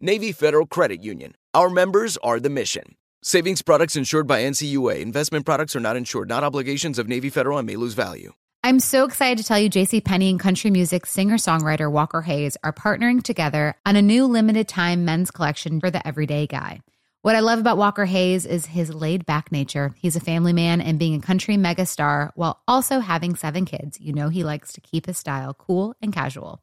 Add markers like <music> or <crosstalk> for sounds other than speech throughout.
Navy Federal Credit Union. Our members are the mission. Savings products insured by NCUA. Investment products are not insured, not obligations of Navy Federal and may lose value. I'm so excited to tell you JC Penney and country music singer-songwriter Walker Hayes are partnering together on a new limited time men's collection for the everyday guy. What I love about Walker Hayes is his laid back nature. He's a family man and being a country megastar while also having seven kids. You know, he likes to keep his style cool and casual.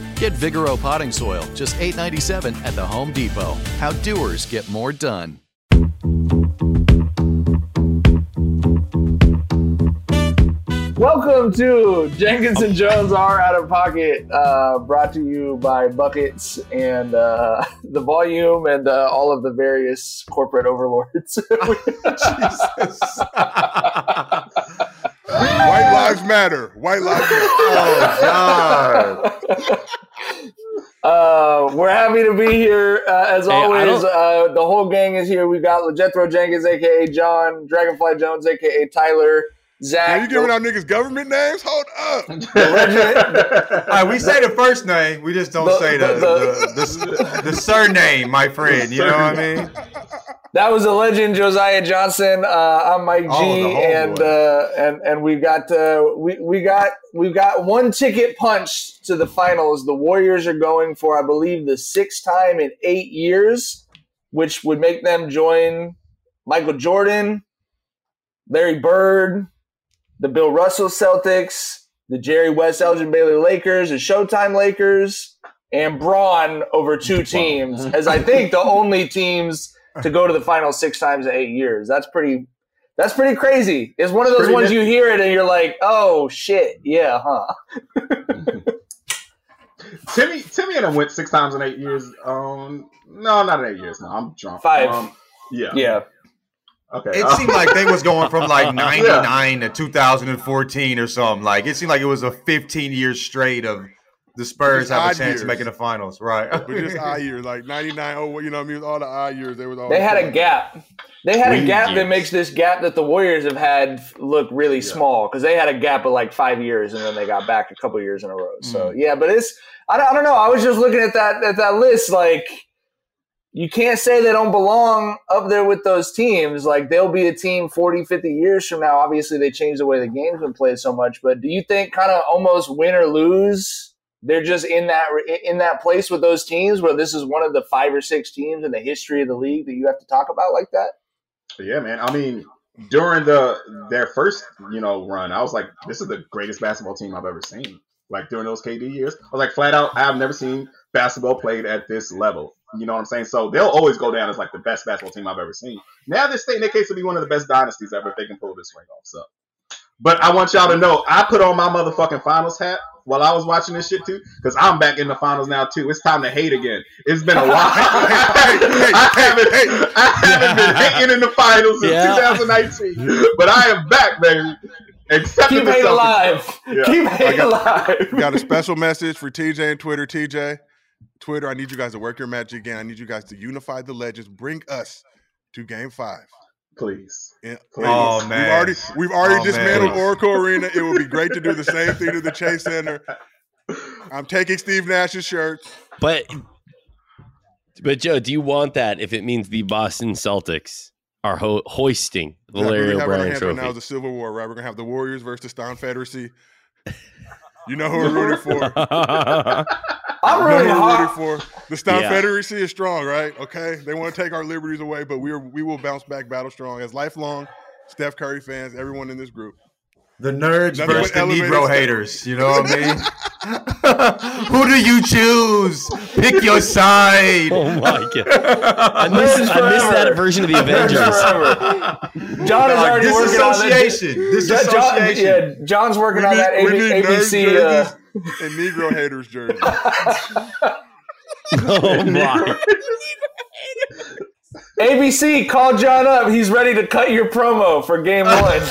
Get Vigoro potting soil, just $8.97 at the Home Depot. How doers get more done. Welcome to Jenkins and Jonez are out of pocket, uh, brought to you by Buckets and uh, <laughs> the Volume and uh, all of the various corporate overlords. <laughs> <laughs> Jesus White lives matter. White lives matter. Oh God. Uh, we're happy to be here uh, as Hey, always. Uh, the whole gang is here. We've got Jethro Jenkins, aka John, Dragonfly Jones, aka Tyler, Zach. Are you giving out niggas government names? Hold up. <laughs> All right, we say the first name, we just don't The- say the the- the, the, the surname, my friend. You know what I mean? That was a legend, Josiah Johnson. Uh, I'm Mike G, Oh, and uh, and and we've got uh, we we got we've got one ticket punch to the finals. The Warriors are going for, I believe, the sixth time in eight years, which would make them join Michael Jordan, Larry Bird, the Bill Russell Celtics, the Jerry West Elgin Baylor Lakers, the Showtime Lakers, and Bron over two teams, <laughs> as I think the only teams to go to the final six times in eight years. That's pretty. That's pretty crazy. It's one of those Pretty ones you hear it and you're like, "Oh shit, yeah, huh." <laughs> Timmy Timmy and I went six times in eight years. Um, no, not in eight years. No, I'm drunk. Five. Um, yeah. Yeah. Okay. It seemed like they was going from like <laughs> Yeah. 99 to 2014 or something. Like it seemed like it was a 15 year straight of the Spurs Just have a odd chance years. of making the finals, right? But just <laughs> odd years, like 99, oh, you know what I mean? All the odd years, they was all. They had a gap. They had a Twin gap that makes this gap that the Warriors have had look really small because they had a gap of like five years and then they got back a couple years in a row. So mm. yeah, but it's I don't, I don't know. I was just looking at that at that list like. You can't say they don't belong up there with those teams. Like they'll be a team 40, 50 years from now. Obviously, they changed the way the game's been played so much. But do you think kind of almost win or lose, they're just in that in that place with those teams where this is one of the five or six teams in the history of the league that you have to talk about like that? Yeah, man. I mean, during the their first, you know, run, I was like, this is the greatest basketball team I've ever seen. Like during those KD years, I was like, flat out, I've never seen basketball played at this level. You know what I'm saying? So they'll always go down as like the best basketball team I've ever seen. Now they're stating their case to be one of the best dynasties ever if they can pull this ring off. So, but I want y'all to know, I put on my motherfucking finals hat while I was watching this shit too? Because I'm back in the finals now too. It's time to hate again. It's been a while. <laughs> <laughs> I haven't, I haven't been hating in the finals since Yeah. 2019, <laughs> but I am back, baby. Except Keep the hate alive. Yeah. Keep I hate got, alive. got a special message for TJ and Twitter. TJ, Twitter, I need you guys to work your magic again. I need you guys to unify the legends. Bring us to game five. Please. Yeah, Please. Oh, We've man. already we've already Oh, dismantled man. Oracle Arena. It would be great to do the same thing to the Chase Center. I'm taking Steve Nash's shirt. But but Joe, do you want that if it means the Boston Celtics are ho- hoisting the That's Larry we have on our O'Brien hands right now trophy? is a civil war, right? We're gonna have the Warriors versus the Confederacy. <laughs> You know who we're rooting for. <laughs> I'm You know really who rooting for. The Confederacy is strong, right? Okay, they want to take our liberties away, but we are we will bounce back battle strong as lifelong Steph Curry fans. Everyone in this group. The nerds Nothing versus the Negro stuff. haters. You know what I mean? <laughs> <laughs> Who do you choose? Pick your <laughs> side. oh my god! I missed, Nerds I missed that version of the Avengers. John is Like, already working on that. disassociation. John, Disassociation. yeah, John's working We on need, that we need nerds ABC. Uh, and Negro haters jersey. oh my! ABC, call John up. He's ready to cut your promo for game <laughs> one.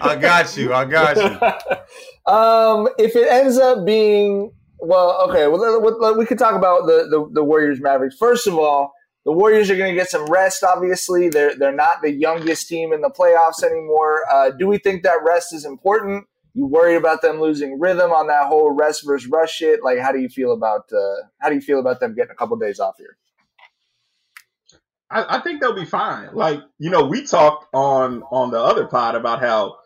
I got you. I got you. <laughs> um, if it ends up being well, okay. Well, we could talk about the, the the Warriors Mavericks. First of all, the Warriors are going to get some rest. Obviously, they're they're not the youngest team in the playoffs anymore. Uh, do we think that rest is important? You worried about them losing rhythm on that whole rest versus rush shit? Like, how do you feel about uh, how do you feel about them getting a couple days off here? I, I think they'll be fine. Like you know, we talked on on the other pod about how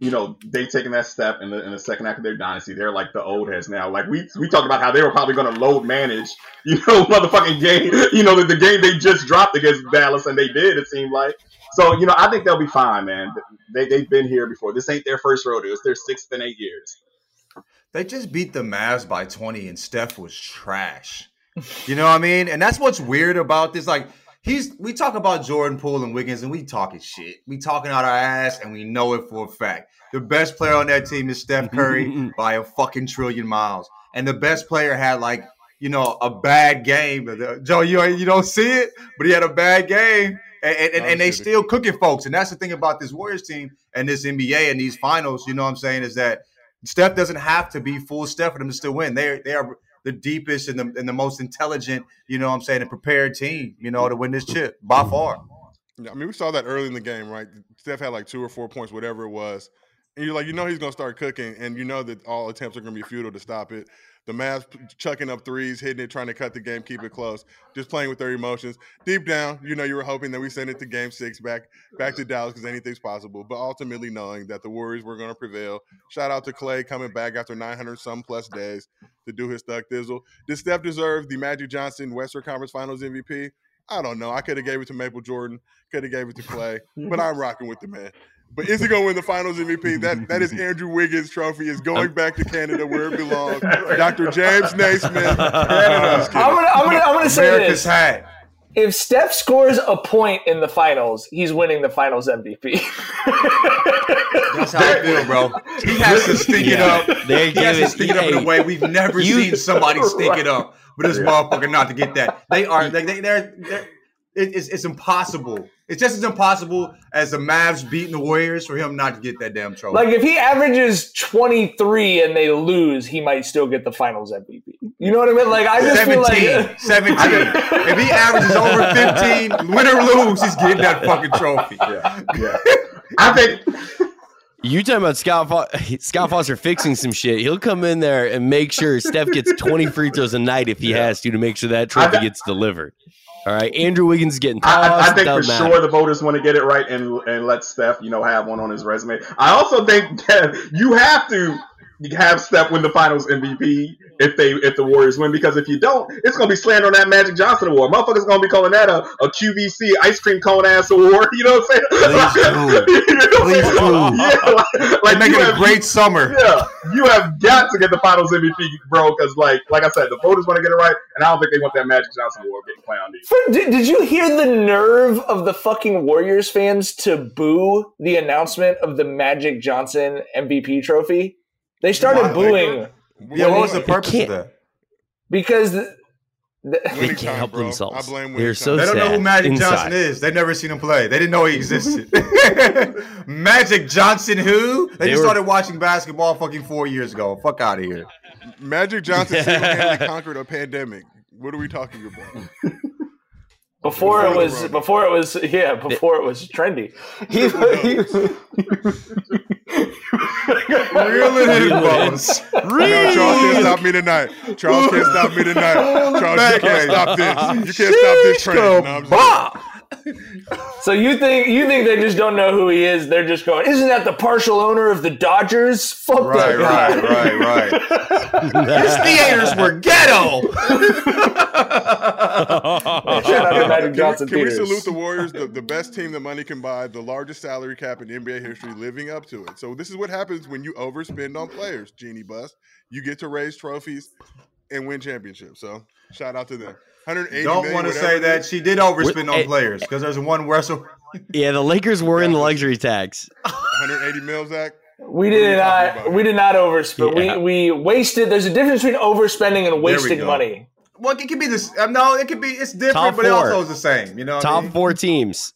you know they taking that step in the in the second act of their dynasty. They're like the old heads now. Like we we talked about how they were probably going to load manage. <laughs> You know, motherfucking game. You know, the, the game they just dropped against Dallas, and they did. It seemed like. So you know, I think they'll be fine, man. They they've been here before. This ain't their first rodeo. It's their sixth in eight years. They just beat the Mavs by 20 and Steph was trash. You know what I mean? And that's what's weird about this. Like, he's we talk about Jordan Poole and Wiggins and we talking shit. We talking out our ass and we know it for a fact. The best player on that team is Steph Curry <laughs> by a fucking trillion miles. And the best player had like, you know, a bad game. Joe, you you don't see it, but he had a bad game. And, and, and, and they still cooking folks. And that's the thing about this Warriors team and this NBA and these finals, you know what I'm saying, is that Steph doesn't have to be full Steph for them to still win. They they are the deepest and the and the most intelligent, you know what I'm saying, and prepared team, you know, to win this chip by far. Yeah, I mean, we saw that early in the game, right? Steph had like two or four points, whatever it was. And you're like, you know, he's going to start cooking, and you know that all attempts are going to be futile to stop it. The Mavs chucking up threes, hitting it, trying to cut the game, keep it close, just playing with their emotions. Deep down, you know, you were hoping that we send it to game six back back to Dallas because anything's possible. But ultimately, knowing that the Warriors were going to prevail. Shout out to Clay coming back after 900 some plus days to do his thug thizzle. Did Steph deserve the Magic Johnson Western Conference Finals MVP? I don't know. I could have gave it to Maple Jordan, could have gave it to Clay, but I'm rocking with the man. But is he gonna win the Finals MVP? That that is <laughs> Andrew Wiggins' trophy. Is going back to Canada where it belongs. <laughs> Dr. James Naismith. <laughs> I'm just kidding. I'm gonna, I'm gonna, I'm gonna say America's this: hat. if Steph scores a point in the finals, he's winning the Finals MVP. That's how I feel, bro. He has to stink it Yeah. up. They're He has to giving- stink it up in a way we've never you- seen somebody stink it up. But this motherfucker not to get that. They are they, they they're, they're it- it's, it's impossible. It's just as impossible as the Mavs beating the Warriors for him not to get that damn trophy. like if he averages 23 and they lose, he might still get the Finals MVP. You know what I mean? Like I just 17, feel like <laughs> 17. if he averages over 15, win or lose, he's getting that fucking trophy. Yeah, yeah. I think You talking about Scott Fo- <laughs> Scott Foster fixing some shit? He'll come in there and make sure Steph gets twenty free throws a night if he has to to make sure that trophy I- gets delivered. All right, Andrew Wiggins is getting I, tossed. I- I think for doesn't sure the voters want to get it right and and let Steph, you know, have one on his resume. I also think <laughs> that you have to have Steph win the Finals MVP if they if the Warriors win because if you don't, it's gonna be slander on that Magic Johnson award. Motherfuckers gonna be calling that a, a QVC ice cream cone ass award. <laughs> You know what I'm saying? Please do. <laughs> You know what I'm Please do. Yeah, like, like Like making a have- great summer. Yeah, you have got to get the Finals MVP, bro. Because like like I said, the voters want to get it right, and I don't think they want that Magic Johnson award getting clowned either. Did, did you hear the nerve of the fucking Warriors fans to boo the announcement of the Magic Johnson MVP trophy? They started Why? booing Yeah, what was the purpose of that? because the, the, They can't time, help bro. themselves. I blame They're so time. They don't know who Magic inside. Johnson is. They never seen him play. They didn't know he existed. <laughs> Magic Johnson, who? They, They just were- started watching basketball fucking four years ago. Fuck out of here. Magic Johnson single-handedly <laughs> conquered a pandemic. What are we talking about? <laughs> before it was run. before it was yeah before it was trendy. <laughs> He, Reeling in Reeling. No, Charles can't stop me tonight. Charles can't stop me tonight. Charles, you can't stop this. You can't stop this train. No, I'm just- Bob. So you think you think they just don't know who he is? They're just going, isn't that the partial owner of the Dodgers? Fuck Right, that guy. right, right, right. <laughs> His theaters were ghetto. <laughs> Shout out to Magic Can, we, Johnson can we salute the Warriors, the, the best team that money can buy, the largest salary cap in NBA history, living up to it? So this is what happens when you overspend on players, Jeanie Buss. You get to raise trophies and win championships. So shout out to them. 180 Don't want to say that she did overspend on players because there's one wrestle. Yeah, the Lakers were in the luxury tax. 180 mil, Zach. We did not. We did not overspend. Yeah. We we wasted. There's a difference between overspending and we wasting money. Well, it could be this. Um, no, it could be. It's different, Top but it also is the same. You know, what I Top mean? four teams.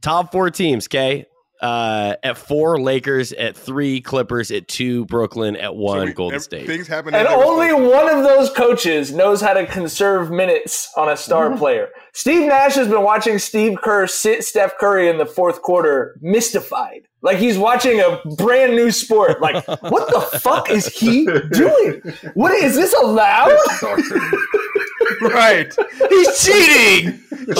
Top four teams, okay? Uh, at four, Lakers. At three, Clippers. At two, Brooklyn. At So one, we- Golden ev- State. Things happen. And as they were only one of those coaches knows how to conserve minutes on a star <laughs> player. Steve Nash has been watching Steve Kerr sit Steph Curry in the fourth quarter, mystified. Like he's watching a brand new sport. Like, <laughs> what the fuck is he doing? What is this allowed? <laughs> right. He's cheating. <laughs>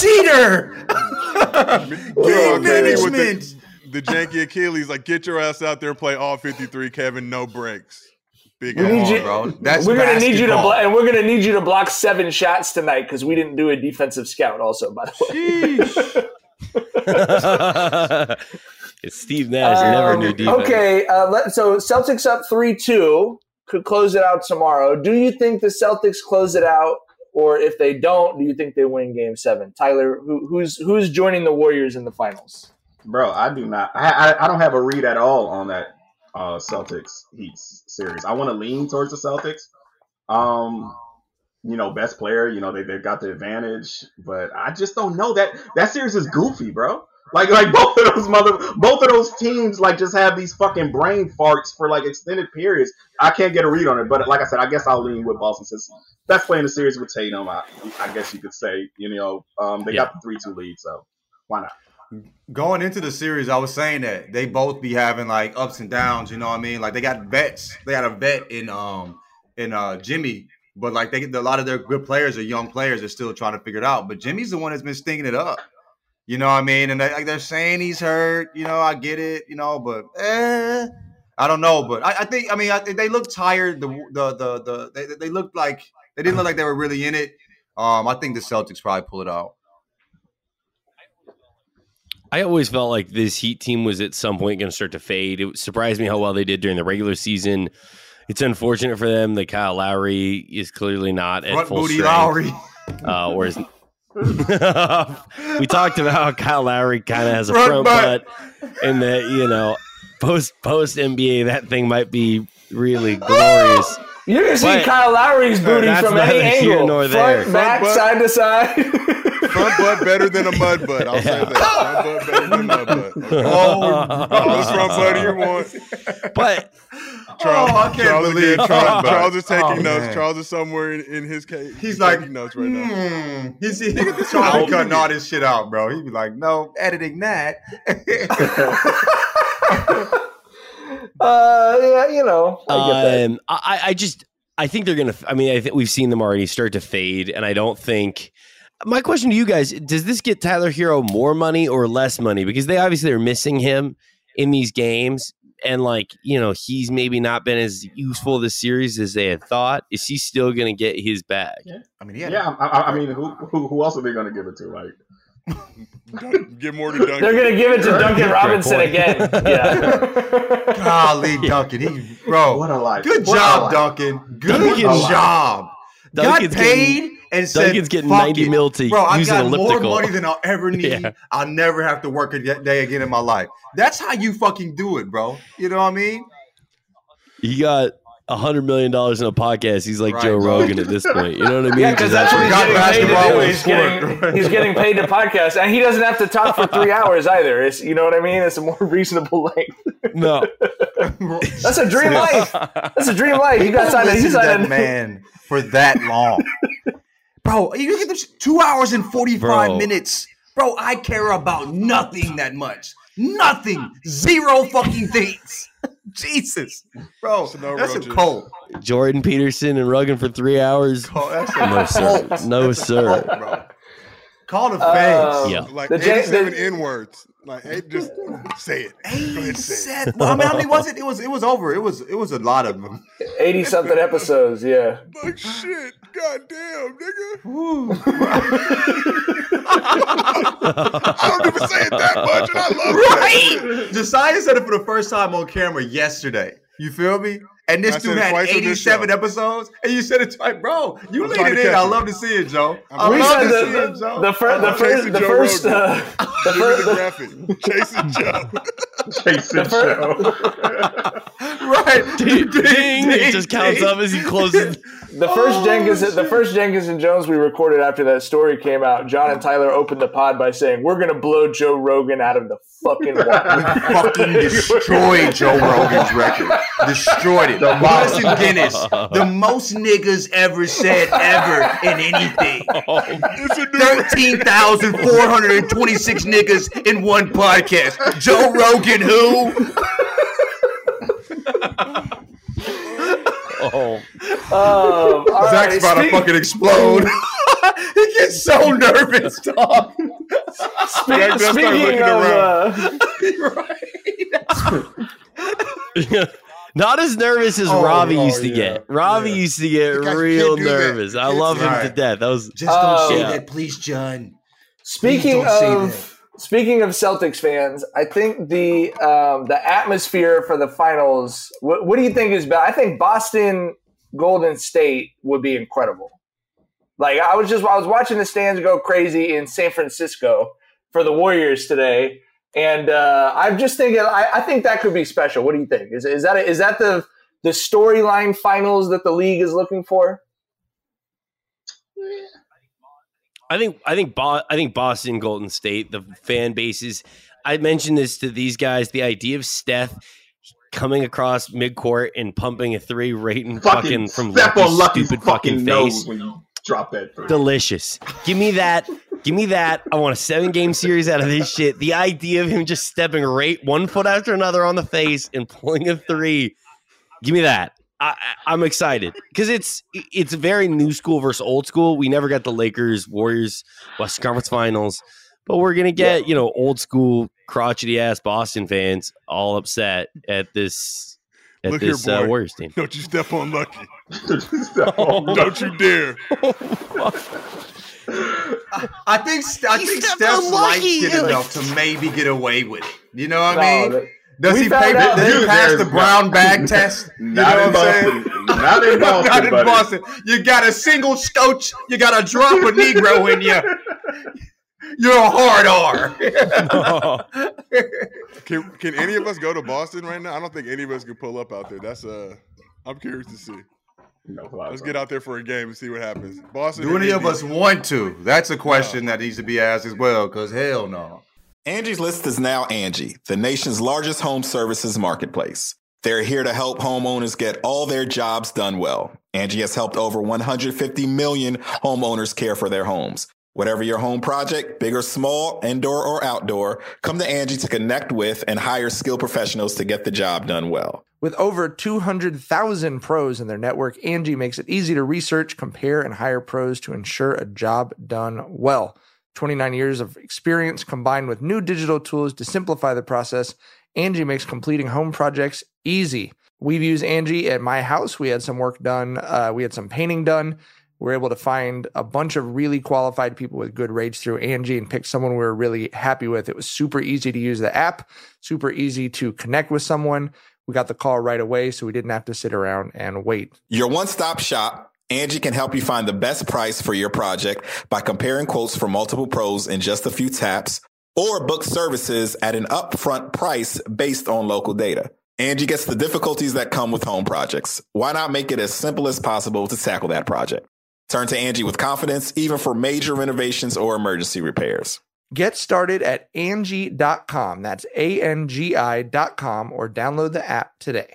Cheater. to. Meanwhile, Kenny with management. the, the janky Achilles, like get your ass out there, and play all 53, Kevin. No breaks. Big We need ass. you- bro. That's we're gonna need you to basketball. blo- and we're gonna need you to block seven shots tonight because we didn't do a defensive scout. Also, by the way. it's <laughs> Steve Nash. never Um, knew defense. Okay, uh, let, so Celtics up three two could close it out tomorrow. Do you think the Celtics close it out, or if they don't, do you think they win Game Seven? Tyler, who, who's who's joining the Warriors in the finals? Bro, I do not. I, I I don't have a read at all on that uh, Celtics Heat series. I want to lean towards the Celtics. Um, you know, best player. You know, they they've got the advantage, but I just don't know that that series is goofy, bro. Like like <laughs> both of those mother both of those teams like just have these fucking brain farts for like extended periods. I can't get a read on it, but like I said, I guess I'll lean with Boston since best player in the series with Tatum. I, I guess you could say, you know, um, they got the three two lead, so why not? Going into the series, I was saying that they both be having like ups and downs. You know what I mean? Like they got vets. They got a vet in um in uh Jimmy, but like they a lot of their good players are young players. They're still trying to figure it out. But Jimmy's the one that's been stinking it up. You know what I mean? And they, like they're saying he's hurt. You know, I get it. You know, but eh, I don't know. But I, I think I mean I, they look tired. The the the the they, they looked like they didn't look like they were really in it. Um, I think the Celtics probably pull it out. I always felt like this Heat team was at some point going to start to fade. It surprised me how well they did during the regular season. It's unfortunate for them that Kyle Lowry is clearly not at Front full booty strength. Lowry. Uh, whereas <laughs> we talked about how Kyle Lowry kind of has a Front front, butt. butt, and that you know post post NBA that thing might be really <laughs> glorious. You're gonna see But- Kyle Lowry's booty That's from any neither here angle, nor front, there. back, Front butt. side to side. Front butt better than a mud butt. I'll say that. <laughs> Front butt better than a mud butt. Oh, All the front butt you want. But Charles, Oh, I can't Charles, believe again, Charles, butt. Charles is taking Oh, notes. man. Charles is somewhere in, in his case. He's like, taking notes right now. Hmm. He's he, Charles be cutting all this shit out, bro. He'd be like, no, editing that. <laughs> uh, yeah, you know, I get that. um, I, I just I think they're gonna. I mean, I think we've seen them already start to fade, and I don't think. My question to you guys: Does this get Tyler Herro more money or less money? Because they obviously are missing him in these games, and like you know, he's maybe not been as useful this series as they had thought. Is he still gonna get his bag? I mean, yeah. Yeah, I, I- I mean, who, who who else are they going to give it to? Like, Dun- Give more to Duncan. They're gonna give it to Duncan Robinson again. <laughs> Yeah. Golly, Duncan. He, bro. what a life! Good What job, life. Duncan. Good Duncan's- job. Duncan's Got paid getting- and said, Duncan's getting "Fuck 90 it. mil to Bro, I use got an more money than I'll ever <laughs> need. Yeah. I'll never have to work a day again in my life. That's how you fucking do it, bro. You know what I mean? he got a hundred million dollars in a podcast. He's like Right, Joe. Rogan at this point. You know what I mean? Yeah, because that's what he's getting paid basketball to He's getting, he's getting paid to podcast, and he doesn't have to talk for three <laughs> hours either. It's you know what I mean. It's a more reasonable length. no. <laughs> That's a dream <laughs> life. That's a dream life. You got People signed. He listen to signed. that man for that long, bro. You get this two hours and forty five minutes, bro. I care about nothing that much. Nothing. Zero fucking things. <laughs> Jesus, bro. Snow that's a roaches. cult. Jordan Peterson and Rogan for three hours. Cult. That's a No sir. cult. No sir. Cult, bro. Call the Um, fans. Yeah. Like The Jan- 87 the- N words. Like, hey, just say it. Go ahead and say it. Seth, well, I mean, how many was it? It was it was over. It was it was a lot of them. Eighty something episodes. Yeah. Like, shit. Goddamn, nigga. <laughs> I don't even say it that much, and I love it. Right? Josiah said it for the first time on camera yesterday. You feel me? And this I dude had twice on this 87 episodes, and you said it twice, bro. You I'm lead it in. I love to see it, Joe. I'm I We love said to the, see it, Joe. the, fir- the I'm first chasing the Joe first Rogan. uh, <laughs> the Give me first the graphic. Chasing Joe. <laughs> Jason fir- Joe. <laughs> right? Ding, ding, it just counts up as he closes. The first Jenkins, the first Jenkins and Jonez we recorded after that story came out, John and Tyler opened the pod by saying, "We're gonna blow Joe Rogan out of the fucking <laughs> water." fucking destroyed Joe Rogan's record. Destroyed it. Demolished. Listen, Guinness, the <laughs> most niggas ever said ever in anything. <laughs> Oh, it's a 13,426 niggas in one podcast. Joe Rogan, who? Oh, Um, all Zach's right, about to fucking explode. <laughs> he gets so nervous, dog. speak- Zach does start speaking looking of, around. uh, <laughs> not as nervous as Oh, Ravi oh, used to yeah, get. Robbie yeah. used to get You real can't do that. nervous. I love him to death. That was Just don't Oh. say Yeah. that, please, John. Speaking don't say of speaking of Celtics fans, I think the um, the atmosphere for the finals. What, what do you think is better? I think Boston Golden State would be incredible. Like I was just I was watching the stands go crazy in San Francisco for the Warriors today, and uh, I'm just thinking I, I think that could be special. What do you think? Is is that is that the the storyline finals that the league is looking for? I think I think Bo- I think Boston Golden State the fan bases. I mentioned this to these guys. The idea of Steph coming across midcourt and pumping a three right in fucking, Fucking from step Lucky's on Lucky's stupid fucking fucking face. when you drop that. Three. Delicious. Give me that. Give me that. I want a seven game series out of this shit. The idea of him just stepping right one foot after another on the face and pulling a three. Give me that. I, I- I'm excited because it's it's very new school versus old school. We never got the Lakers Warriors West Conference Finals, but we're gonna get you know old school crotchety ass Boston fans all upset at this at Look here, this uh. Warriors team. Don't you step on Lucky. <laughs> Oh, <laughs> Don't you dare. I think I think Steph's light skin enough to maybe get away with it. You know what I mean? No, Does we he pay? out Does that- he pass the There's brown bag <laughs> test? You know in what I'm saying? Boston. Not in <laughs> Boston. Not in buddy. Boston. You got a single scotch. You got a drop of Negro in you. <laughs> You're a hard R. Can, can any of us go to Boston right now? I don't think any of us can pull up out there. That's uh, I'm curious to see. No, Let's get out there for a game and see what happens. Boston. Do any of us want to? That's a question that needs to be asked as well. Because hell no. Angie's List is now Angie, the nation's largest home services marketplace. They're here to help homeowners get all their jobs done well. Angie has helped over 150 million homeowners care for their homes. Whatever your home project, big or small, indoor or outdoor, come to Angie to connect with and hire skilled professionals to get the job done well. With over 200,000 pros in their network, Angie makes it easy to research, compare, and hire pros to ensure a job done well. 29 years of experience combined with new digital tools to simplify the process, Angie makes completing home projects easy. We've used Angie at my house. We had some work done, uh, we had some painting done. We were able to find a bunch of really qualified people with good rates through Angie and pick someone we were really happy with. It was super easy to use the app, super easy to connect with someone. We got the call right away, so we didn't have to sit around and wait. Your one stop shop, Angie can help you find the best price for your project by comparing quotes from multiple pros in just a few taps or book services at an upfront price based on local data. Angie gets the difficulties that come with home projects. Why not make it as simple as possible to tackle that project? Turn to Angie with confidence, even for major renovations or emergency repairs. Get started at Angie.com. That's A N G I.com or download the app today.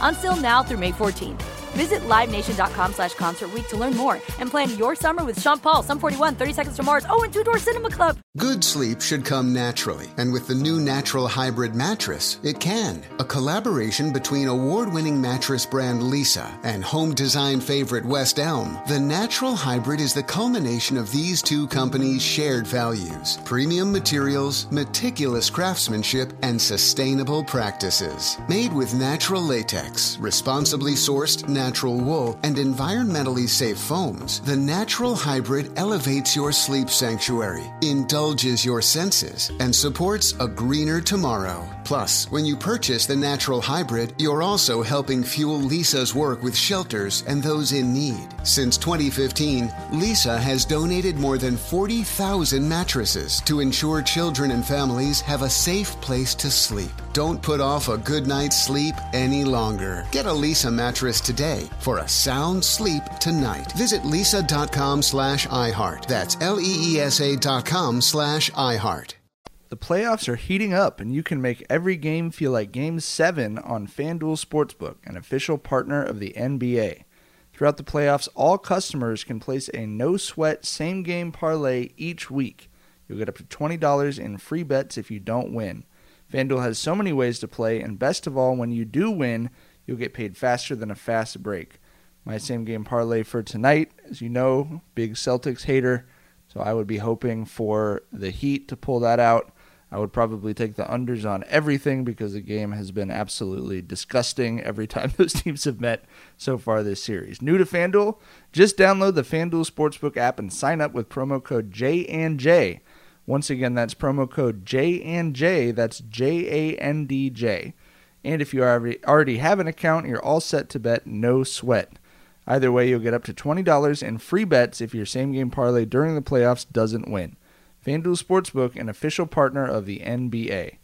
Until now through May 14th. Visit LiveNation.com slash Concert to learn more and plan your summer with Sean Paul, Sum 41, 30 Seconds to Mars, oh, and Two Door Cinema Club. Good sleep should come naturally, and with the new Natural Hybrid mattress, it can. A collaboration between award winning mattress brand Leesa and home design favorite West Elm, the Natural Hybrid is the culmination of these two companies' shared values premium materials, meticulous craftsmanship, and sustainable practices. Made with natural latex, responsibly sourced wool, and environmentally safe foams, the Natural Hybrid elevates your sleep sanctuary, indulges your senses, and supports a greener tomorrow. Plus, when you purchase the Natural Hybrid, you're also helping fuel Leesa's work with shelters and those in need. Since 2015, Leesa has donated more than 40,000 mattresses to ensure children and families have a safe place to sleep. Don't put off a good night's sleep any longer. Get a Leesa mattress today for a sound sleep tonight. Visit leesa.com slash iHeart. That's L-E-E-S-A dot com slash iHeart. The playoffs are heating up, and you can make every game feel like Game 7 on FanDuel Sportsbook, an official partner of the NBA. Throughout the playoffs, all customers can place a no sweat same game parlay each week. You'll get up to $20 in free bets if you don't win. FanDuel has so many ways to play, and best of all, when you do win, you'll get paid faster than a fast break. My same game parlay for tonight, as you know, big Celtics hater, so I would be hoping for the Heat to pull that out. I would probably take the unders on everything because the game has been absolutely disgusting every <laughs> time those teams have met so far this series. New to FanDuel? Just download the FanDuel Sportsbook app and sign up with promo code J and J. Once again, that's promo code J and J. That's J A N D J. And if you already have an account, you're all set to bet no sweat. Either way, you'll get up to $20 in free bets if your same game parlay during the playoffs doesn't win. FanDuel Sportsbook, an official partner of the NBA.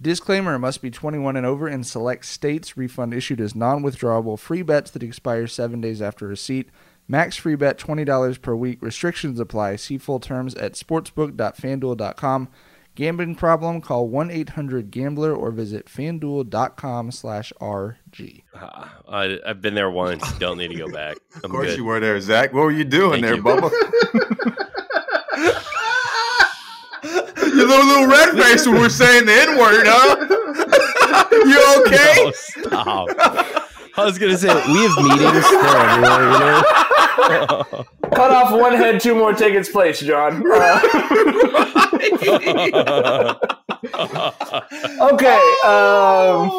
Disclaimer must be 21 and over in select states. Refund issued as non withdrawable free bets that expire seven days after receipt. Max free bet $20 per week. Restrictions apply. See full terms at sportsbook.fanduel.com. Gambling problem? Call 1-800-GAMBLER or visit fanduel.com slash RG. Ah, I, I've been there once. Don't need to go back. <laughs> I'm Of course good. you were there, Zach. What were you doing Thank there, you. Bubba? <laughs> <laughs> Your little little red face when we're saying the N word, huh? you okay? No, stop. I was gonna say we have meetings you know. <laughs> Cut off one head, two more tickets, place, John. Uh, <laughs> <laughs> okay. Um,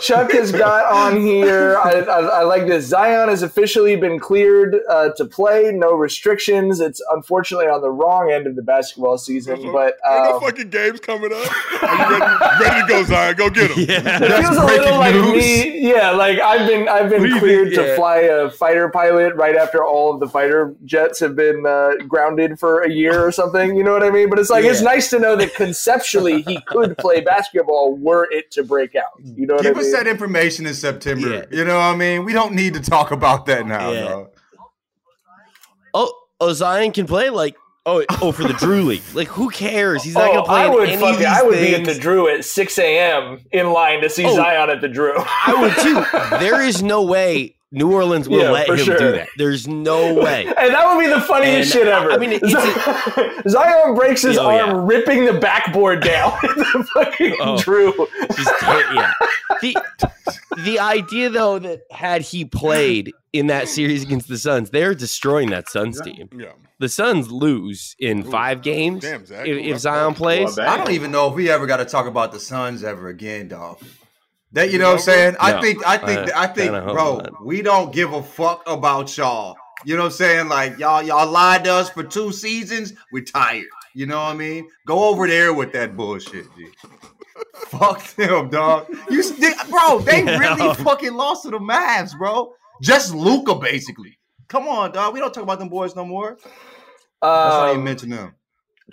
Chuck has got on here. I, I, I like this. Zion has officially been cleared uh, to play. No restrictions. It's unfortunately on the wrong end of the basketball season, but Ain't no um, fucking games coming up. Are you ready, ready to go, Zion? Go get him. it feels a little like me. Yeah, like I've been I've been What do you cleared to fly a fighter pilot right after all of the fighter jets have been uh, grounded for a year or something. You know what I mean? But it's like it's nice to know that conceptually he could play basketball were it to break out. You know what Give I us that information in September. You know what I mean? We don't need to talk about that now, Yeah. dog. Oh, oh, Zion can play like oh oh for the Drew League. Like who cares? He's not Oh, gonna play I in would any fucking, of these I would be at the Drew at 6 a.m. in line to see Oh. Zion at the Drew. I would too. <laughs> There is no way New Orleans will Yeah, let him sure. do that. There's no <laughs> way. And that would be the funniest And, shit ever. I mean, it's <laughs> Zion breaks his Oh, arm yeah. ripping the backboard down. <laughs> the fucking Oh. Drew. Just yeah. The the idea though that had he played in that series against the Suns, they're destroying that Suns team. Yeah. The Suns lose in five games Damn, Zach. if, if Zion plays. I don't even know if we ever got to talk about the Suns ever again, dog. That you know what I'm saying? I No. think I think I I think bro, not. we don't give a fuck about y'all. You know what I'm saying? Like y'all y'all lied to us for two seasons. We're tired. You know what I mean? Go over there with that bullshit, G. <laughs> fuck them, dog. You sti- bro, <laughs> they really fucking lost to the Mavs, bro. Just Luka, basically. Come on, dog. We don't talk about them boys no more. That's not even Um, mention them.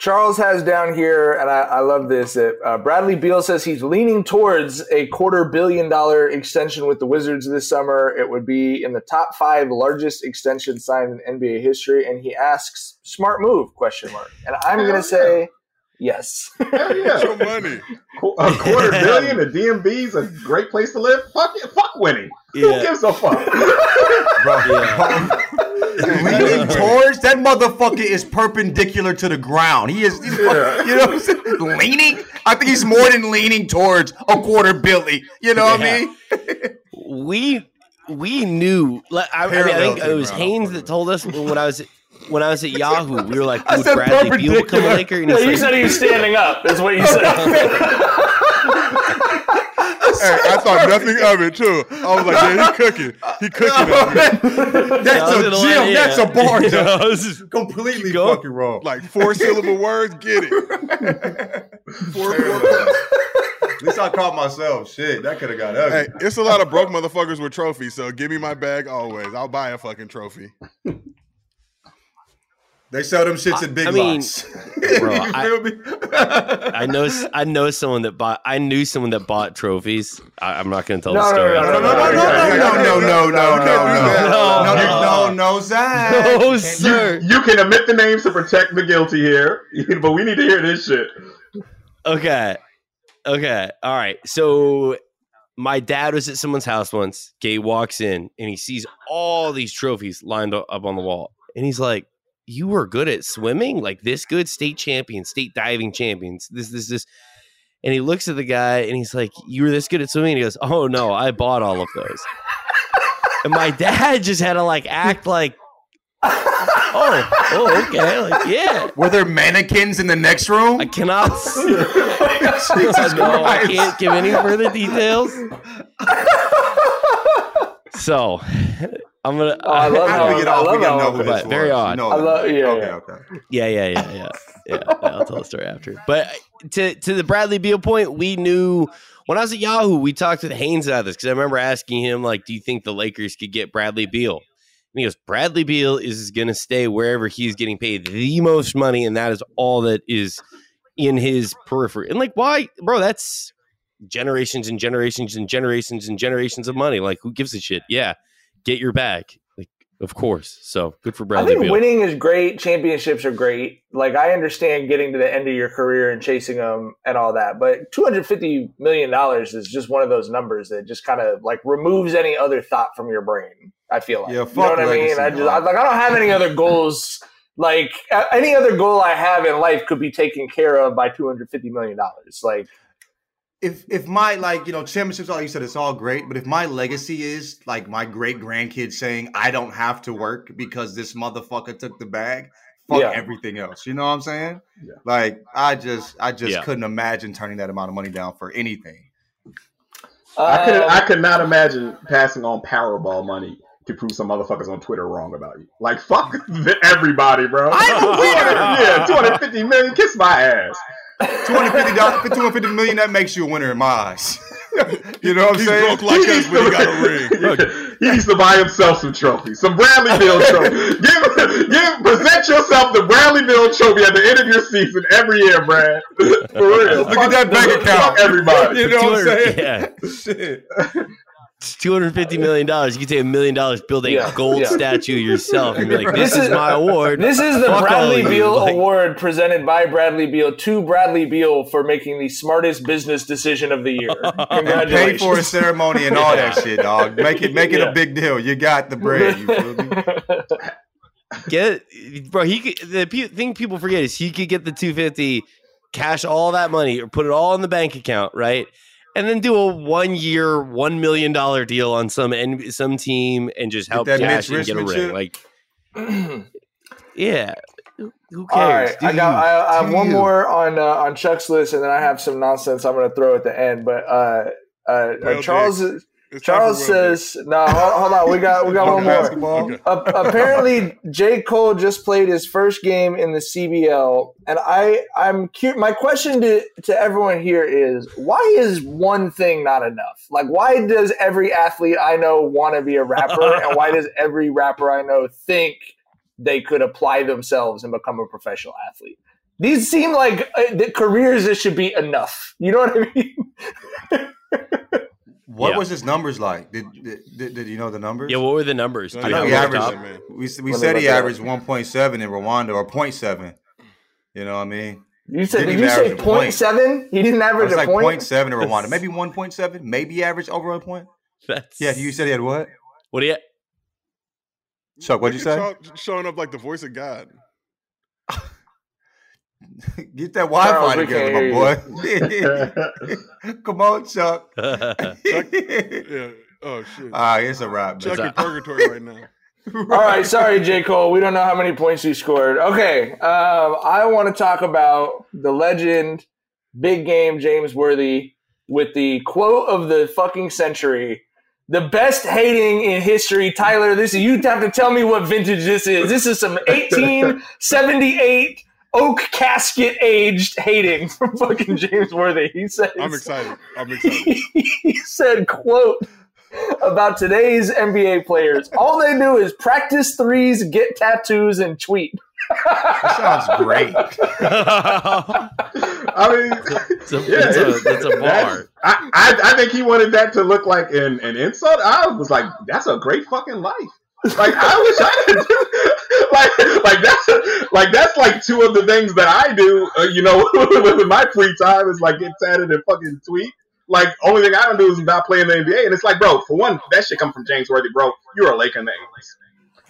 Charles has down here, and I, I love this. That uh, Bradley Beal says he's leaning towards a quarter billion dollar extension with the Wizards this summer. It would be in the top five largest extension signed in NBA history, and he asks, "Smart move?" Question mark. And I'm Hell going yeah. to say yes. Hell yeah. Your money. A quarter billion, a DMV is a great place to live. Fuck it, fuck winning. Yeah. Who gives a fuck? <laughs> <laughs> leaning towards that motherfucker is perpendicular to the ground. He is, he's Yeah. you know what I'm saying? Leaning. I think he's more than leaning towards a quarter Billy. You know what Yeah. I mean? <laughs> we we knew. like, I, I mean, I think it was Haynes that told us when I was when I was at Yahoo. We were like, <laughs> I "Would said Bradley Beal become a perpendicular. Laker?" And Yeah, he's you like, said he was standing up. Is what you said. Hey, I thought nothing of it too. I was like, yeah, he <laughs> cooking. He cooking. up. That's I a gonna gym. That's a bar. You John. know, just- Completely Go. fucking wrong. Like four syllable <laughs> words, get it. Four, four, four. At least I caught myself. Shit, that could have got ugly. Hey, it's a lot of broke motherfuckers with trophies, so give me my bag always. I'll buy a fucking trophy. <laughs> They sell them shits at big I mean, lots. bro, you I- feel me? I know I know someone that bought. I knew someone that bought trophies. I, I'm not going to tell No, the no, story. no, No, no, no, no, no, no, no, no, no, no, no, no, no, no, Zach. No, You, sir. you can omit the names to protect the guilty here, but we need to hear this shit. Okay. Okay. All right. So my dad was at someone's house once. Gay walks in and he sees all these trophies lined up on the wall. And he's like, You were good at swimming? Like this good? State champion, state diving champions. This, this, this. And he looks at the guy and he's like, You were this good at swimming? And he goes, Oh no, I bought all of those. and my dad just had to like act like, Oh, oh, okay. Like, yeah. Were there mannequins in the next room? I cannot. <laughs> <laughs> no, I can't give any further details. <laughs> So, I'm gonna. Oh, I love How how we get I off? We love gotta how know who but this very was. odd. You know I love- yeah, Okay, yeah. okay. Yeah, yeah, yeah, yeah, yeah. I'll tell the story after. But to to the Bradley Beal point, we knew when I was at Yahoo, we talked with Haynes about this because I remember asking him like, "Do you think the Lakers could get Bradley Beal?" And he goes, "Bradley Beal is going to stay wherever he's getting paid the most money, and that is all that is in his periphery." And like, why, bro? That's generations and generations and generations and generations of money. Like, who gives a shit? Yeah, get your bag. Like, of course. So good for I Bradley think Beal. winning is great. Championships are great. Like I understand getting to the end of your career and chasing them and all that, but two hundred fifty million dollars is just one of those numbers that just kind of like removes any other thought from your brain. I feel like Yeah, you know fuck what I mean. I just I, like I don't have any other goals. Like any other goal I have in life could be taken care of by two hundred fifty million dollars. Like if if my like you know championships all you said it's all great but if my legacy is like my great grandkids saying i don't have to work because this motherfucker took the bag fuck Yeah. everything else you know what i'm saying Yeah. like i just i just Yeah. couldn't imagine turning that amount of money down for anything I could I uh, could not imagine passing on Powerball money to prove some motherfuckers on Twitter wrong about you. Like fuck <laughs> everybody, bro. I'm a winner! <laughs> yeah, 250 million. Kiss my ass. 250 dollars, 250 million. That makes you a winner in my eyes. <laughs> you know what I'm He's saying? broke like us, but he got a ring. He needs to buy himself some trophies, some Bradley Bill trophy. give, give, present yourself the Bradley Bill trophy at the end of your season every year, Brad. For real. Look at that bank account. Fuck everybody. You know what I'm saying? Yeah. Shit. It's two hundred fifty million dollars. You could take a million dollars, build a Yeah, gold yeah. statue yourself, and be like, "This, <laughs> This is, is- my award." This is the Fuck Bradley. Beal Like, Award presented by Bradley Beal to Bradley Beal for making the smartest business decision of the year. <laughs> And pay for a ceremony and all that shit, dog. Make it make it Yeah. a big deal. You got the bread. You feel me? <laughs> Get bro. He could, the pe- thing people forget is he could get the two fifty, cash all that money, or put it all in the bank account, right? And then do a one year, one million dollar deal on some and some team, and just help cash Mitch and get a ring. Like, <clears throat> yeah, who who cares? right, I got. I, I have one you. more on uh, on Chuck's list, and then I have some nonsense I'm going to throw at the end. But uh, uh, uh, Charles Dick, it's Charles says, "No, hold, hold on. We got we got <laughs> one more. Okay. A- apparently, J. Cole just played his first game in the CBL, and I I'm cu- my question to to everyone here is why is one thing not enough? Like, why does every athlete I know want to be a rapper, <laughs> and why does every rapper I know think they could apply themselves and become a professional athlete? These seem like uh, the careers that should be enough. You know what I mean? <laughs> What Yeah. was his numbers like? Did, did did did you know the numbers? Yeah, what were the numbers? I I know he averaged. top? We we said he averaged 1.7 in Rwanda or 0.7. You know what I mean? You said Didn't you even say average a point. point seven? He didn't average was a like point. 0.7 in <laughs> Rwanda, maybe 1.7, maybe average over a point. That's Yeah, you said he had what? What do you? Chuck, what'd you Look say? at showing up like the voice of God. <laughs> Get that Wi-Fi together, my boy. <laughs> Come on, Chuck. <laughs> Yeah. Oh shit. Ah, it's a wrap. Chuck man. in purgatory right now. All right, sorry, J. Cole. We don't know how many points you scored. Okay, um, I want to talk about the legend, big game James Worthy with the quote of the fucking century. The best hating in history, Tyler. This is you have to tell me what vintage this is. This is some 1878 oak casket aged hating from <laughs> fucking James Worthy. He said, I'm excited. I'm excited. <laughs> he said, quote, about today's NBA players. All they do is practice threes, get tattoos, and tweet. That sounds great. <laughs> I mean, It's a, Yeah, it's a, it's- it's a bar. I, I I think he wanted that to look like an, an insult. I was like, that's a great fucking life. Like I wish I could do <laughs> like like that's like that's like two of the things that I do. Uh, you know, <laughs> with my free time is like get tatted and fucking tweet. Like only thing I don't do is not play in the NBA. And it's like, bro, for one, that shit come from James Worthy, bro. You're a Laker in the '80s.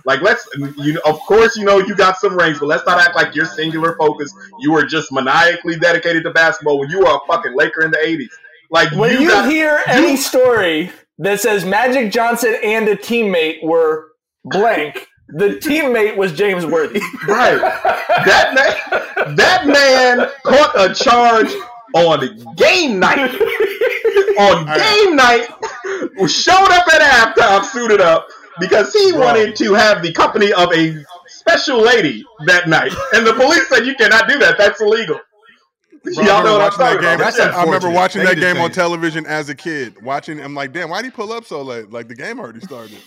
Like let's you know, of course you know you got some rings, but let's not act like your singular focus. You were just maniacally dedicated to basketball when you were a fucking Laker in the '80s. Like When you, got- hear any story that says Magic Johnson and a teammate were blank, the teammate was James Worthy. Right. That man, that man caught a charge on game night. On game night, showed up at halftime suited up because he wanted to have the company of a special lady that night, and the police said you cannot do that. That's illegal. Bro, Y'all I know remember what I'm watching talking that game. about. That's I remember watching They that game on it. television as a kid. Watching, I'm like, damn, why'd he pull up so late? Like the game already started.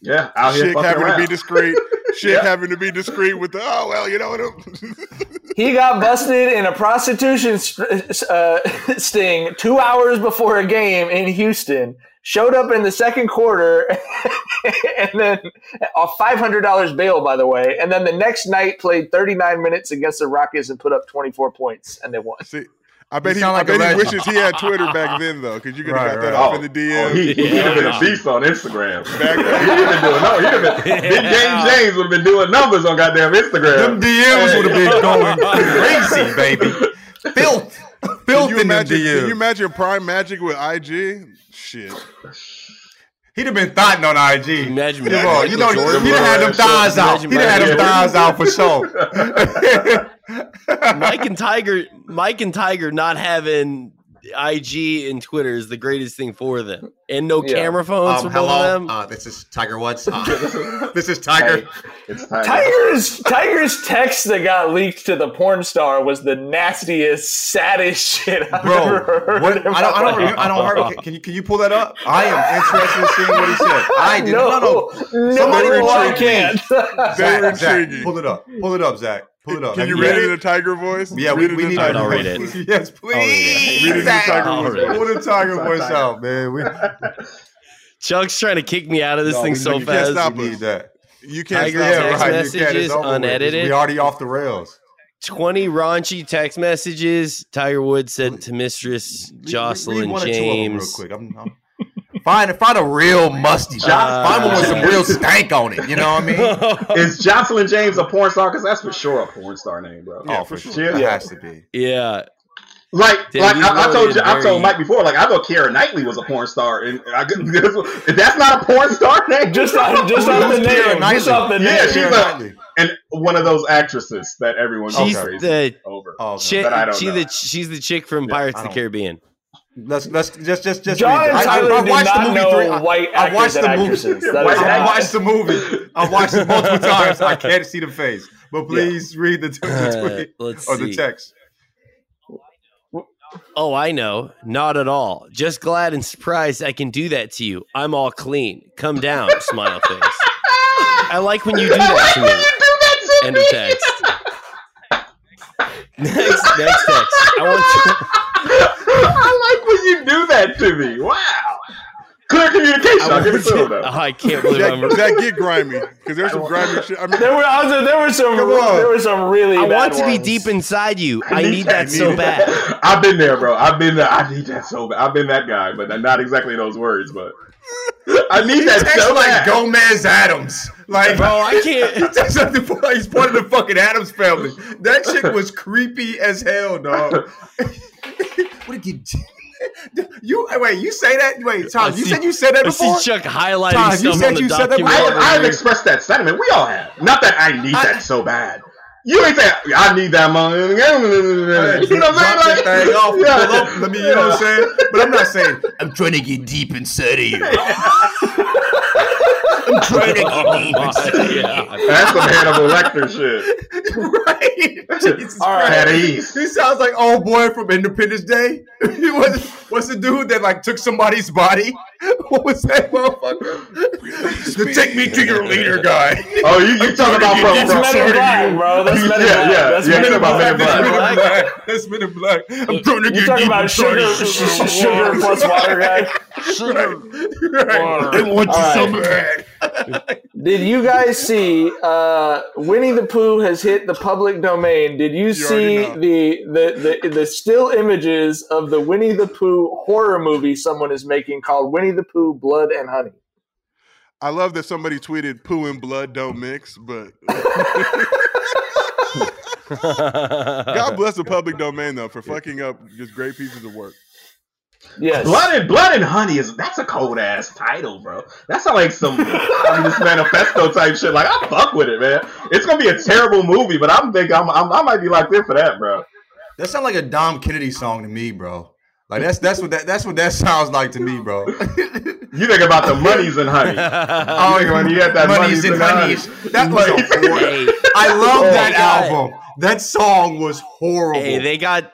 Yeah, out here Shit fucking having to be discreet. <laughs> Shit Yeah. having to be discreet with the oh well, you know what? <laughs> He got busted in a prostitution uh, <laughs> sting two hours before a game in Houston. Showed up in the second quarter, and then a five hundred dollars bail, by the way. And then the next night played thirty nine minutes against the Rockets and put up twenty four points, and they won. See, I bet You he, sound I like bet he wishes he had Twitter back then though, because you could have Right, got that right. off Oh, in the DM. oh, he, he'd have been a beast on Instagram. Back <laughs> He'd have been doing no, he'd have been <laughs> Big James James would have been doing numbers on goddamn Instagram. Them Instagram. DMs would have been <laughs> going crazy, baby. Filth. Filth you in them imagine? Can you imagine Prime Magic with IG? Shit. He'd have been thotting on IG. Imagine Come on, you know, Michael he'd Jordan. have had them thighs out. Imagine He'd have had them Michael thighs out for sure. Mike and <laughs> Tiger, Mike and Tiger not having IG and Twitter is the greatest thing for them, and no Yeah. camera phones Um, for both of hello, them. uh, this is Tiger Woods. Uh, <laughs> this is Tiger. It's Tiger's Tiger's text that got leaked to the porn star was the nastiest, saddest shit I've Bro, ever heard. what, in I don't, I don't, remember, I don't life. heard. Can you, can you pull that up? I am <laughs> interested in seeing what he said. I did No, no, no. no, I can't. up. They were Zach, Zach, pull it up. Pull it up, Zach. Pull it up. Can Have you read read it in a tiger voice? Yeah, we, Read it we in a need tiger to I'll read voice. it. Yes, I'll read it. please. Read it in Zach. tiger I'll voice. Pull the Tiger voice out, man. We, Chuck's trying to kick me out of this No, thing we- so you can't fast. stop we need that. You can't Tiger stop text it. you can't. messages It's over with. unedited. We already off the rails. 20 raunchy text messages Tiger Woods sent to Mistress Read Joslyn one or two of them real James. quick. I'm, I'm, find find a real musty. Uh, find one with some real stank on it. You know what I mean? <laughs> Is Joslyn James a porn star? Because that's for sure a porn star name, bro. oh, for sure. It Yeah. has to be. yeah. Like, Damn, like he's I, I told loaded you, I told Mike before. Like, I thought Keira Knightley was a porn star, and I, <laughs> if that's not a porn star <laughs> name. Just off, just off the name. Just off the name. yeah, she's a, and one of those actresses that everyone She's crazy the over. Oh, okay. chick, But I don't she know. the she's the chick from Pirates I of the don't- Caribbean. Let's let's just just just. John read and it. I, I, I watched the not movie know three. I, white I actors watched and the movie. actresses. That White is I not- watched the movie. I watched it multiple <laughs> times. I can't see the face, but please read the, the Uh, tweet let's or the text. Oh, I know. Not at all. Just glad and surprised I can do that to you. I'm all clean. Come down, <laughs> smile face. I like when you do that to me. <laughs> End of text. Next, next text. I want to. I like when you do that to me. Wow. Clear communication. I'll give it to him, though. Oh, I can't believe That, I'm. that get grimy because there's some grimy shit. I mean, There were, I was, there were some, there were some really. I bad want to be deep inside you. I need need that, that so need bad. <laughs> I've been there, bro. I've been there. I need that so bad. I've been that guy, but not exactly those words. But I need that so like bad. Gomez Addams. Like, Bro, I <laughs> can't. texts something for- He's part of the fucking Addams family. That shit was creepy as hell, dog. <laughs> what did you? <laughs> You wait. You say that? Wait, Tom. I You see- said you said that I see before. Chuck highlighting Todd, you stuff said the you said that document. I, over I have expressed that sentiment. We all have. Not that I need that so bad. You ain't say I need that money. You know what I'm saying? that thing off, Yeah. up, let me, you know what I'm saying? But I'm not saying I'm trying to get deep inside of you. <laughs> I'm trying to get deep inside of you. yeah. That's some Hannibal Lecter shit. right? Jesus All right. At Christ. He sounds like old boy from Independence Day. <laughs> he was what's the dude that like took somebody's body? <laughs> What was that motherfucker? The take me to your leader guy. <laughs> Oh, you you talking about from, That's from Men in Black, bro. That's Men in Yeah, Black. yeah, That's yeah, Men you in talking Black. Men in Black. That's Men in Black. I'm trying to You get talking about inside sugar, of you. sh- sh- sugar plus water guy? Right. They want you so bad. Did you guys see uh, Winnie the Pooh has hit the public domain? Did you, see the, the, the, the still images of the Winnie the Pooh horror movie someone is making called Winnie the Pooh Blood and Honey? I love that somebody tweeted "poo and blood don't mix," but <laughs> God <laughs> bless the public domain though for fucking up just great pieces of work. Yes. Blood and Blood and Honey is that's a cold ass title, bro. That's not like some communist manifesto type shit. Like I fuck with it, man. It's gonna be a terrible movie, but I'm think I'm, I'm I might be locked in for that, bro. That sounds like a Dom Kennedy song to me, bro. Like that's that's what that that's what that sounds like to me, bro. <laughs> You think about the monies and honey. <laughs> Oh, think when you had that Monies Monies and and Honeys. Honey. That was a hor- Hey, I love Oh, that God. album. That song was horrible. hey, they got.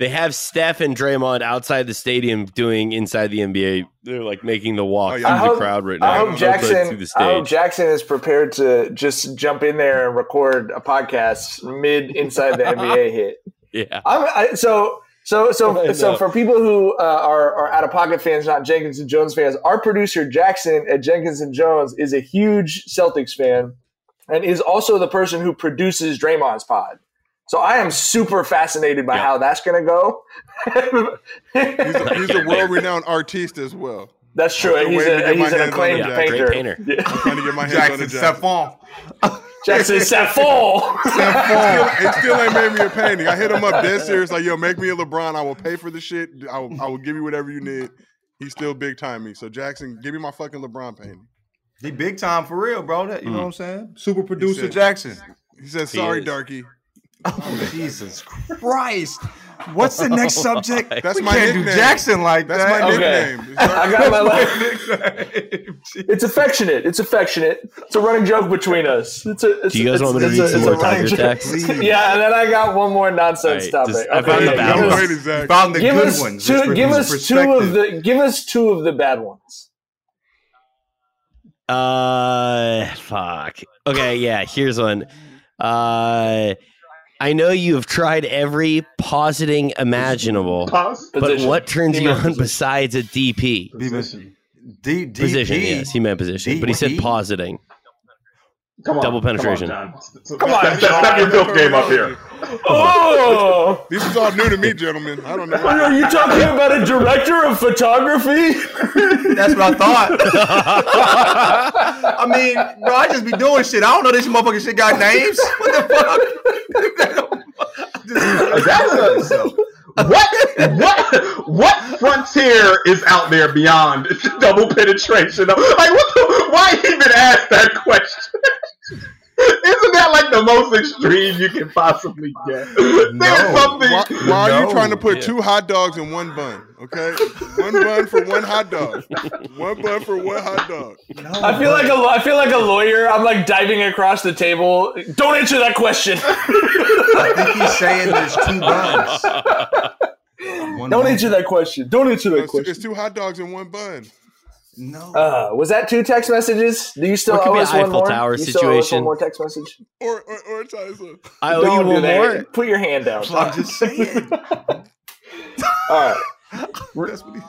They have Steph and Draymond outside the stadium doing inside the NBA. They're like making the walk Oh, yeah. through I the crowd right now. I hope Jackson. through the I hope. Jackson is prepared to just jump in there and record a podcast mid inside the NBA hit. <laughs> Yeah. I'm, I, so so so <laughs> so for people who uh, are are out of pocket fans, not Jenkins and Jonez fans, our producer Jackson at Jenkins and Jonez is a huge Celtics fan and is also the person who produces Draymond's pod. So I am super fascinated by Yeah. how that's going to go. He's a, he's a <laughs> world-renowned artist as well. that's true. I'm He's, to a, get my he's an hands acclaimed. Yeah, great painter. painter. Yeah. I'm trying to get my hands on Jackson the Jackson. Stephon. Jackson Safon. It still ain't made me a painting. I hit him up dead serious, like, yo, make me a LeBron. I will pay for the shit. I will, I will give you whatever you need. He's still big time me. So Jackson, give me my fucking LeBron painting. He big time for real, bro. That you know mm. what I'm saying? Super He producer said- Jackson. He said, "Sorry, is. Darky." Oh, Jesus Christ. What's the next <laughs> subject? That's we my can't do. Jackson like That's that. my Okay. nickname. <laughs> I got my last. <laughs> nickname. It's affectionate. It's affectionate. It's a running joke between us. It's a. It's, Do you guys it's, want me to read a, some more a Tiger joke. texts? Yeah, and then I got one more nonsense All right, topic. just- I found the yeah, bad ones. us- Wait. Found the Give good us ones. two. Give us two of the. Give us two of the bad ones. Uh, fuck. Okay, yeah. Here's one. Uh, I know you have tried every positing imaginable, Pause. but Position. what turns He you on position. besides a DP Position. D, DP. position? Yes, he meant position, but he said DP? positing. Come on. Double penetration. Come on, John. Come on, That's, that's your John. filth game up here. Oh, This is all new to me, gentlemen. I don't know. are you talking about a director of photography? That's what I thought. <laughs> I mean, bro, I just be doing shit. I don't know this motherfucking shit got names. What the fuck? What what what frontier is out there beyond double penetration? Like what? The, why even ask that question? <laughs> Isn't that like the most extreme you can possibly get? <laughs> There's something. Why, why are you trying to put Yeah. two hot dogs in one bun? Okay, one bun for one hot dog. <laughs> One bun for one hot dog. I feel like a I feel like a lawyer. I'm like diving across the table. Don't answer that question. I think he's saying there's two buns. One Don't bun. answer that question. Don't answer that It's question. it's two hot dogs in one bun. No. Uh, was that two text messages? Do you still Or it could owe be us one Eiffel more? Tower you still owe situation. one more text message? Or or, or Tyson. I owe Don't you do one that. more. Put your hand down. I'm just saying. <laughs> All right. <laughs> That's what he-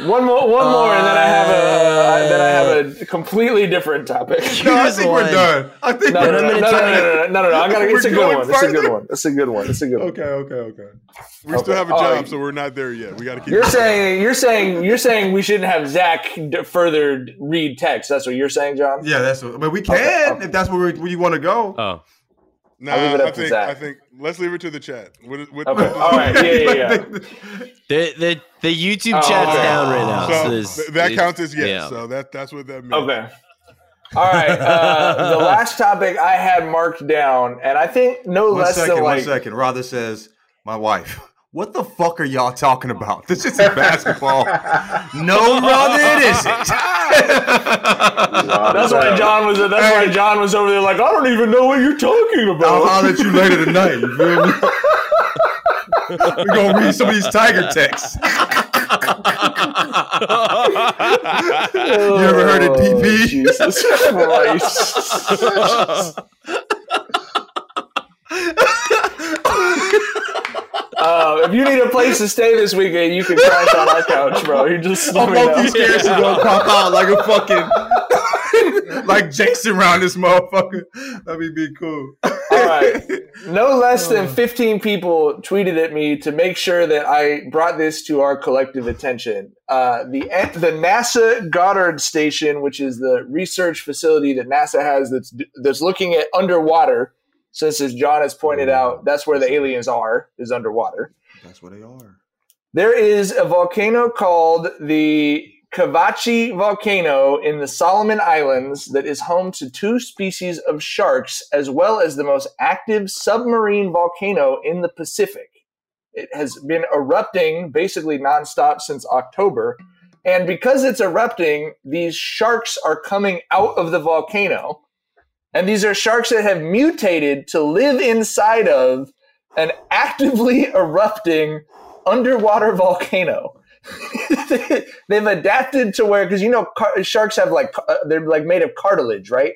One more, one more, and then I have a uh, then I have a completely different topic. <laughs> No, I Here's think we're done. I think No, no, we're no, no, I'm no, gonna no, tell you- no, no, no, no, no. I gotta. It's a We're good going one. It's a good further? one. It's a good one. It's a good one. Okay, okay, okay. We still have a job, you- so we're not there yet. We got to keep. You're it- saying you're saying you're saying we shouldn't have Zach d- further read text. That's what you're saying, John. Yeah, that's what. But we can Okay, okay. if that's where, we, where you want to go. Oh, Nah, I'll leave it up I to think Zach. I think let's leave it to the chat. What, what, Okay. what- All right. Yeah, yeah, yeah. <laughs> the the the YouTube Oh, chat's okay. down right now. So So there's- th- that it- counts as yes. yeah. So that that's what that means. Okay. All right. Uh, the <laughs> last topic I had marked down, and I think no One less second, than one like second. Rather says, my wife. What the fuck are y'all talking about? This isn't <laughs> basketball. no, brother, it isn't. That's why John was. That's why John was over there. Like I don't even know what you're talking about. I'll about. holler at you later tonight. You feel me? We're gonna read some of these tiger texts. you ever heard of Oh, DP? Jesus Christ. <laughs> Uh, if you need a place to stay this weekend, you can crash on our couch, bro. You just let I'm me low-key know. scared she's gonna <laughs> pop out like a fucking <laughs> like Jason around this motherfucker. That'd be cool. All right. <laughs> No less than 15 people tweeted at me to make sure that I brought this to our collective attention. Uh, the the NASA Goddard Station, which is the research facility that NASA has that's that's looking at underwater. Since, as John has pointed out, that's where the aliens are, is underwater. That's where they are. There is a volcano called the Kavachi volcano in the Solomon Islands that is home to two species of sharks, as well as the most active submarine volcano in the Pacific. It has been erupting basically nonstop since October. And because it's erupting, these sharks are coming out of the volcano. And these are sharks that have mutated to live inside of an actively <laughs> erupting underwater volcano. <laughs> They've adapted to where, because you know, car- sharks have like, uh, they're like made of cartilage, right?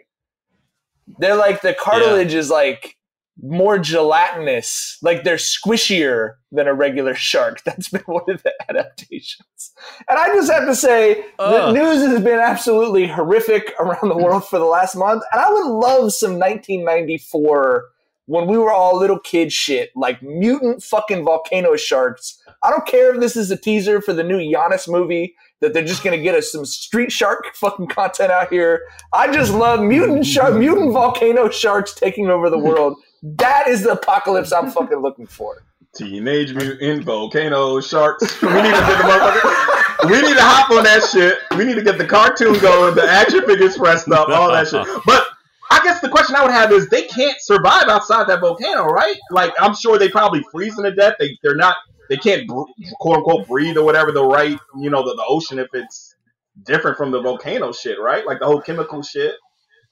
They're like, the cartilage is like more gelatinous, like they're squishier than a regular shark. <laughs> That's been one of the adaptations. And I just have to say, the news has been absolutely horrific around the world for the last month. And I would love some 1994 when we were all little kid shit, like mutant fucking volcano sharks. I don't care if this is a teaser for the new Giannis movie that they're just gonna get us some street shark <laughs> fucking content out here. I just love mutant shark, mutant volcano sharks taking over the world. That is the apocalypse I'm fucking looking for. Teenage Mutant Volcano Sharks. <laughs> We need to get the motherfucker. We need to hop on that shit. We need to get the cartoon going, the action figures pressed up, all that shit. But I guess the question I would have is they can't survive outside that volcano, right? Like I'm sure they probably freezing to death. They they're not they can't quote unquote breathe or whatever the right you know the, the ocean if it's different from the volcano shit, right? Like the whole chemical shit.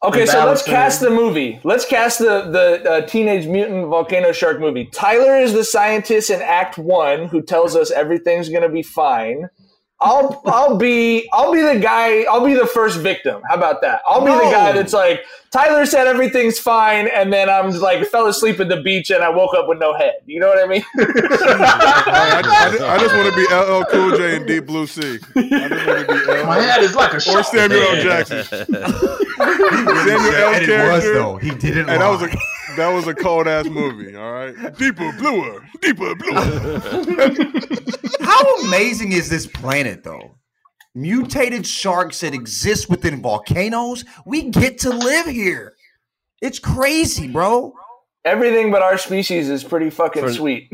Okay, so let's cast the movie. Let's cast the the uh, Teenage Mutant Volcano Shark movie. Tyler is the scientist in Act One who tells us everything's gonna be fine. I'll I'll be I'll be the guy. I'll be the first victim. How about that? I'll be the guy No. that's like Tyler said everything's fine, and then I'm like fell asleep at the beach and I woke up with no head. You know what I mean? <laughs> I, I just, I just want to be LL Cool J in Deep Blue Sea. I just want to be LL. My head is like a or. Samuel L. Jackson. <laughs> Samuel L. and it was, character. though. He didn't And that was lie. <laughs> a that was a cold ass movie. All right, deeper, bluer, deeper, bluer. <laughs> How amazing is this planet, though? Mutated sharks that exist within volcanoes. We get to live here. It's crazy, bro. Everything but our species is pretty fucking sweet.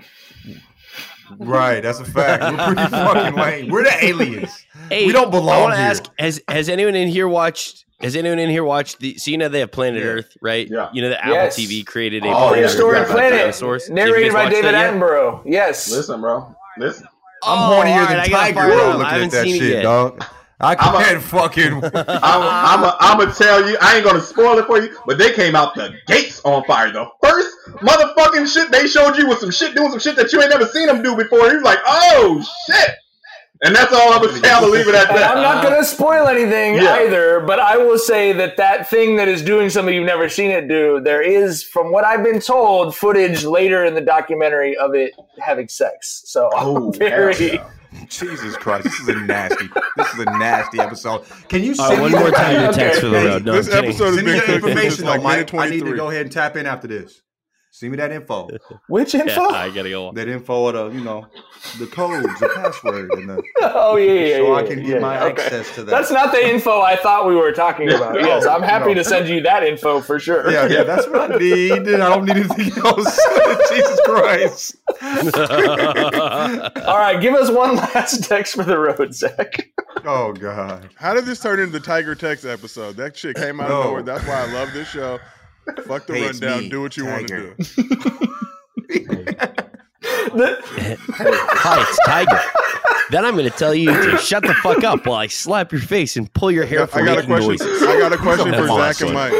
Right, that's a fact. We're pretty fucking lame. We're the aliens. Hey, we don't I belong want to here. ask: Has Has anyone in here watched? Has anyone in here watched the? So you know they have Planet Earth, right? Yeah. You know the Apple Yes. TV created a Oh. Prehistoric about Planet, dinosaurs. Narrated by David that yet? Attenborough. Yes. Listen, bro. Listen. I'm Oh, hornier all right, than I Tiger fire it I haven't at that seen it shit, yet. dog. I I'm a- can't fucking. <laughs> I'm, I'm, a, I'm gonna tell you, I ain't gonna spoil it for you, but they came out the gates on fire. The first motherfucking shit they showed you was some shit doing some shit that you ain't never seen them do before. You was like, oh shit, and that's all I'm gonna say. I'm gonna leave it at that. I'm not going to spoil anything Yeah. either, but I will say that that thing that is doing something you've never seen it do, there is, from what I've been told, footage later in the documentary of it having sex. So Oh, I'm <laughs> very. yeah. Jesus Christ, this is a nasty. This is a nasty episode. Can you All send right, one me more time to text for the road. No, This I'm kidding. episode has Send me been information, since though, like Mike. I need to go ahead and tap in after this. Send me that info. <laughs> Which info? Yeah, I gotta go. on. That info of the, you know, the codes, the password, and the. <laughs> Oh yeah, yeah, So yeah, I can yeah, get my okay. access to that. That's not the info I thought we were talking <laughs> about. No, Yes, I'm happy no. to send you that info for sure. Yeah, yeah, that's what I need. I don't need anything else. Jesus Christ. All right, give us one last text for the road, Zach. Oh God. How did this turn into the Tiger Text episode? That shit came out No. of nowhere. That's why I love this show. Fuck the Hey, rundown. me, Do what you want to do. <laughs> Hi, it's Tiger. Then I'm going to tell you to shut the fuck up while I slap your face and pull your hair I from got a question. noises. I got a question for Come Zach and. Mike.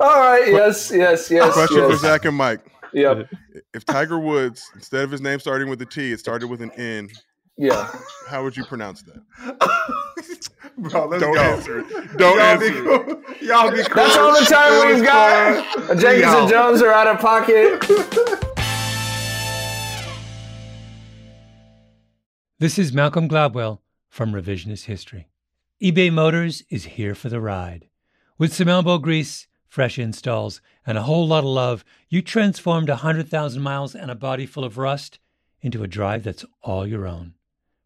All right, yes, yes, yes. Question yes. for Zach and Mike. Yep. If Tiger Woods, instead of his name starting with a T, it started with an N, Yeah. how would you pronounce that? <laughs> Bro, let's Don't go. answer it. Don't Y'all answer be it. cool. Y'all be cool. That's all the time we've got. Jenkins and. Jonez are out of pocket. This is Malcolm Gladwell from Revisionist History. eBay Motors is here for the ride. With some elbow grease, fresh installs, and a whole lot of love, you transformed a 100,000 miles and a body full of rust into a drive that's all your own.